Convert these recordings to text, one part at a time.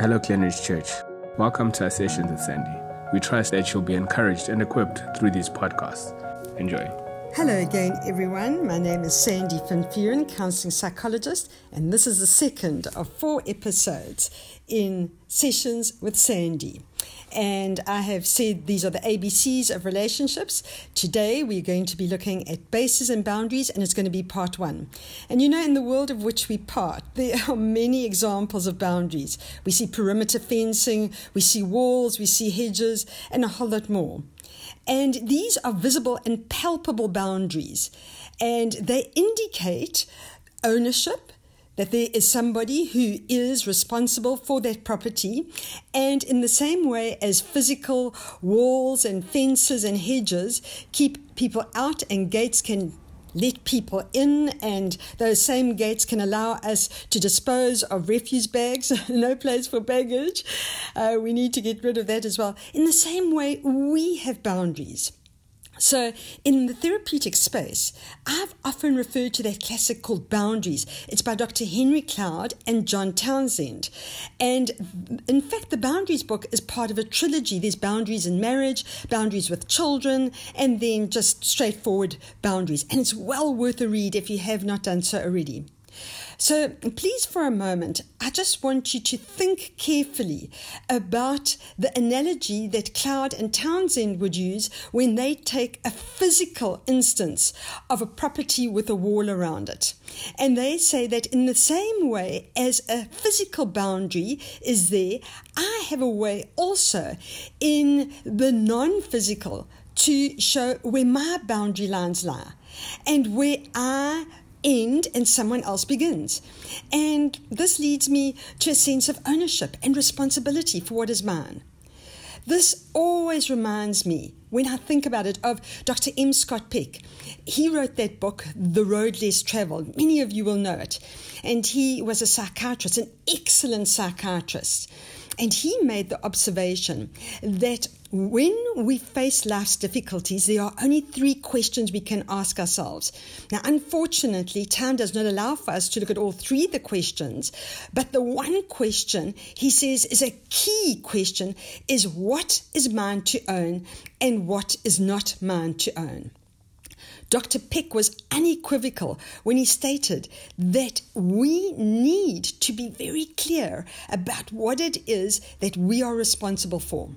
Hello, Glenridge Church. Welcome to our sessions with Sandy. We trust that you'll be encouraged and equipped through these podcasts. Enjoy. Hello again, everyone. My name is Sandy Van Vuren, counseling psychologist, and this is the second of four episodes in Sessions with Sandy. And I have said these are the ABCs of relationships. Today we're going to be looking at bases and boundaries, and it's going to be part one. And you know, in the world of which we part, there are many examples of boundaries. We see perimeter fencing, we see walls, we see hedges, and a whole lot more. And these are visible and palpable boundaries, and they indicate ownership that there is somebody who is responsible for that property. And in the same way as physical walls and fences and hedges keep people out and gates can let people in, and those same gates can allow us to dispose of refuse bags, no place for baggage. Uh, we need to get rid of that as well. In the same way, we have boundaries. So, in the therapeutic space, I've often referred to that classic called Boundaries. It's by Dr. Henry Cloud and John Townsend. And in fact, the Boundaries book is part of a trilogy. There's boundaries in marriage, boundaries with children, and then just straightforward boundaries. And it's well worth a read if you have not done so already. So, please, for a moment, I just want you to think carefully about the analogy that Cloud and Townsend would use when they take a physical instance of a property with a wall around it. And they say that in the same way as a physical boundary is there, I have a way also in the non physical to show where my boundary lines lie and where I end and someone else begins. And this leads me to a sense of ownership and responsibility for what is mine. This always reminds me, when I think about it, of Dr. M. Scott Peck. He wrote that book, The Road Less Traveled. Many of you will know it. And he was a psychiatrist, an excellent psychiatrist. And he made the observation that when we face life's difficulties, there are only three questions we can ask ourselves. Now, unfortunately, time does not allow for us to look at all three of the questions, but the one question he says is a key question is what is mine to own and what is not mine to own. Dr. Peck was unequivocal when he stated that we need to be very clear about what it is that we are responsible for.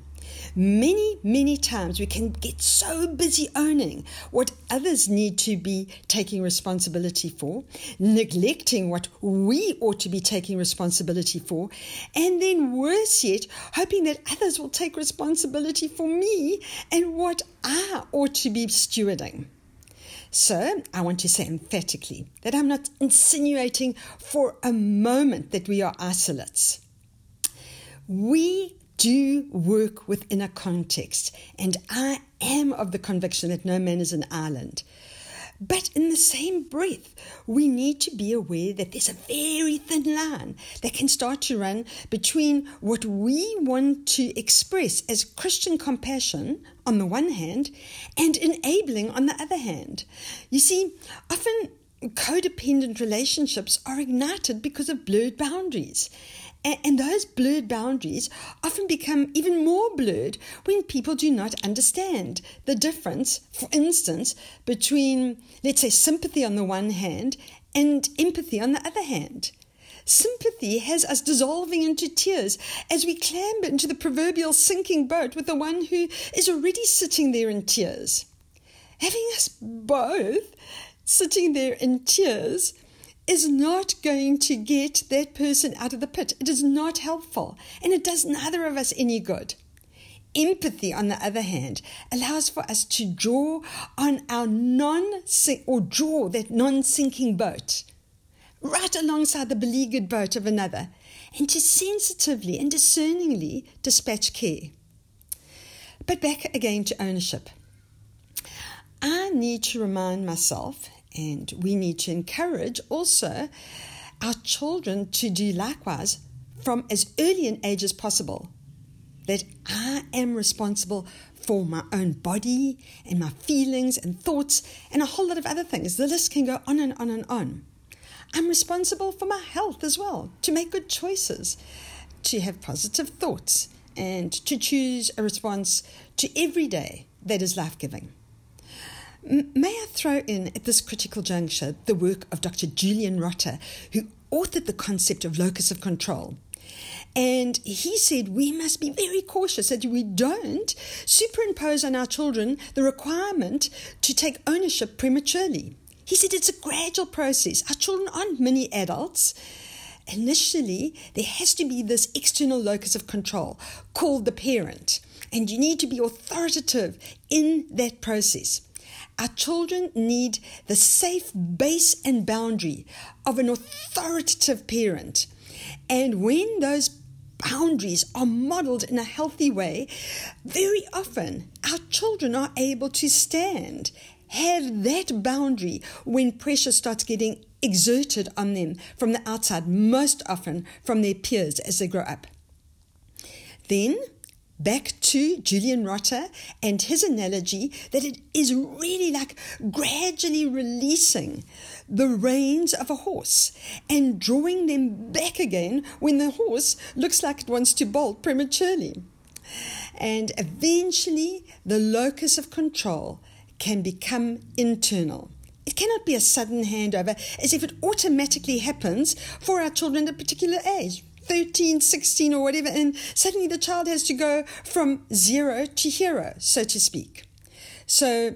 Many, many times we can get so busy owning what others need to be taking responsibility for, neglecting what we ought to be taking responsibility for, and then worse yet, hoping that others will take responsibility for me and what I ought to be stewarding. So, I want to say emphatically that I'm not insinuating for a moment that we are isolates. We do work within a context, and I am of the conviction that no man is an island. But in the same breath, we need to be aware that there's a very thin line that can start to run between what we want to express as Christian compassion on the one hand and enabling on the other hand. You see, often codependent relationships are ignited because of blurred boundaries. And those blurred boundaries often become even more blurred when people do not understand the difference, for instance, between, let's say, sympathy on the one hand and empathy on the other hand. Sympathy has us dissolving into tears as we clamber into the proverbial sinking boat with the one who is already sitting there in tears. Having us both sitting there in tears is not going to get that person out of the pit. It is not helpful, and it does neither of us any good. Empathy, on the other hand, allows for us to draw on our non or draw that non sinking boat right alongside the beleaguered boat of another and to sensitively and discerningly dispatch care. But back again to ownership. I need to remind myself and we need to encourage also our children to do likewise from as early an age as possible. That I am responsible for my own body and my feelings and thoughts and a whole lot of other things. The list can go on and on and on. I'm responsible for my health as well, to make good choices. to have positive thoughts and to choose a response to every day that is life giving. May I throw in at this critical juncture the work of Dr. Julian Rotter, who authored the concept of locus of control. And he said we must be very cautious that we don't superimpose on our children the requirement to take ownership prematurely. He said it's a gradual process. Our children aren't mini adults. Initially, there has to be this external locus of control called the parent, and you need to be authoritative in that process. Our children need the safe base and boundary of an authoritative parent. And when those boundaries are modeled in a healthy way, very often our children are able to stand, have that boundary when pressure starts getting exerted on them from the outside, most often from their peers as they grow up. Then back to Julian Rotter and his analogy that it is really like gradually releasing the reins of a horse and drawing them back again when the horse looks like it wants to bolt prematurely. And eventually, the locus of control can become internal. It cannot be a sudden handover as if it automatically happens for our children at a particular age. 13, 16, or whatever, and suddenly the child has to go from zero to hero, so to speak. So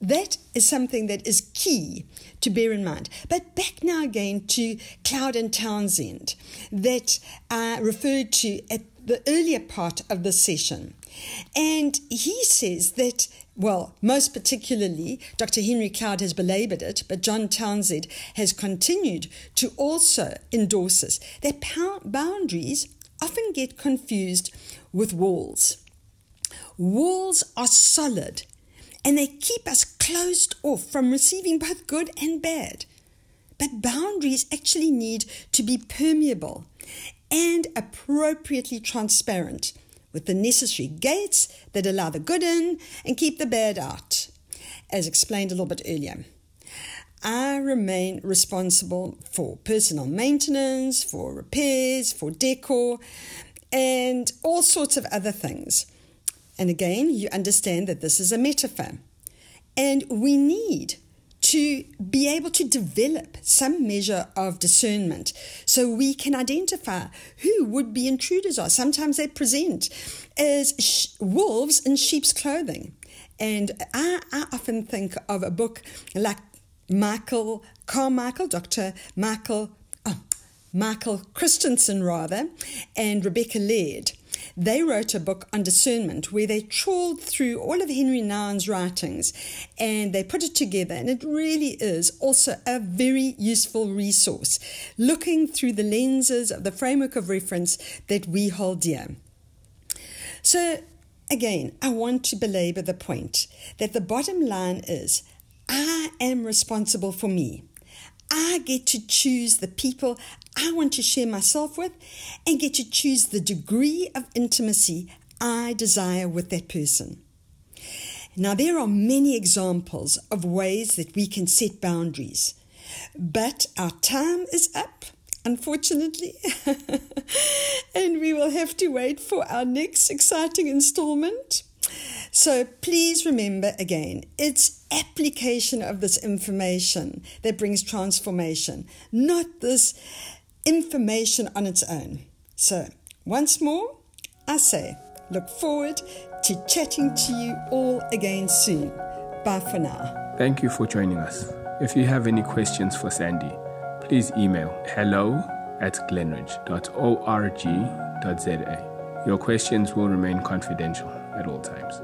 that is something that is key to bear in mind. But back now again to Cloud and Townsend that I referred to at the earlier part of the session. And he says that well, most particularly, Dr. Henry Cloud has belabored it, but John Townsend has continued to also endorse this that boundaries often get confused with walls. Walls are solid and they keep us closed off from receiving both good and bad. But boundaries actually need to be permeable and appropriately transparent with the necessary gates that allow the good in and keep the bad out, as explained a little bit earlier. I remain responsible for personal maintenance, for repairs, for decor, and all sorts of other things. And again, you understand that this is a metaphor. And we need to be able to develop some measure of discernment so we can identify who would be intruders are. Sometimes they present as sh- wolves in sheep's clothing. And I, I often think of a book like Michael Carmichael, Dr. Michael, oh, Michael Christensen rather, and Rebecca Laird. They wrote a book on discernment where they trawled through all of Henri Nouwen's writings and they put it together. And it really is also a very useful resource, looking through the lenses of the framework of reference that we hold dear. So, again, I want to belabor the point that the bottom line is I am responsible for me. I get to choose the people I want to share myself with and get to choose the degree of intimacy I desire with that person. Now, there are many examples of ways that we can set boundaries, but our time is up, unfortunately, and we will have to wait for our next exciting installment. So please remember again, it's application of this information that brings transformation, not this information on its own. So, once more, I say, look forward to chatting to you all again soon. Bye for now. Thank you for joining us. If you have any questions for Sandy, please email hello at glenridge.org.za. Your questions will remain confidential at all times.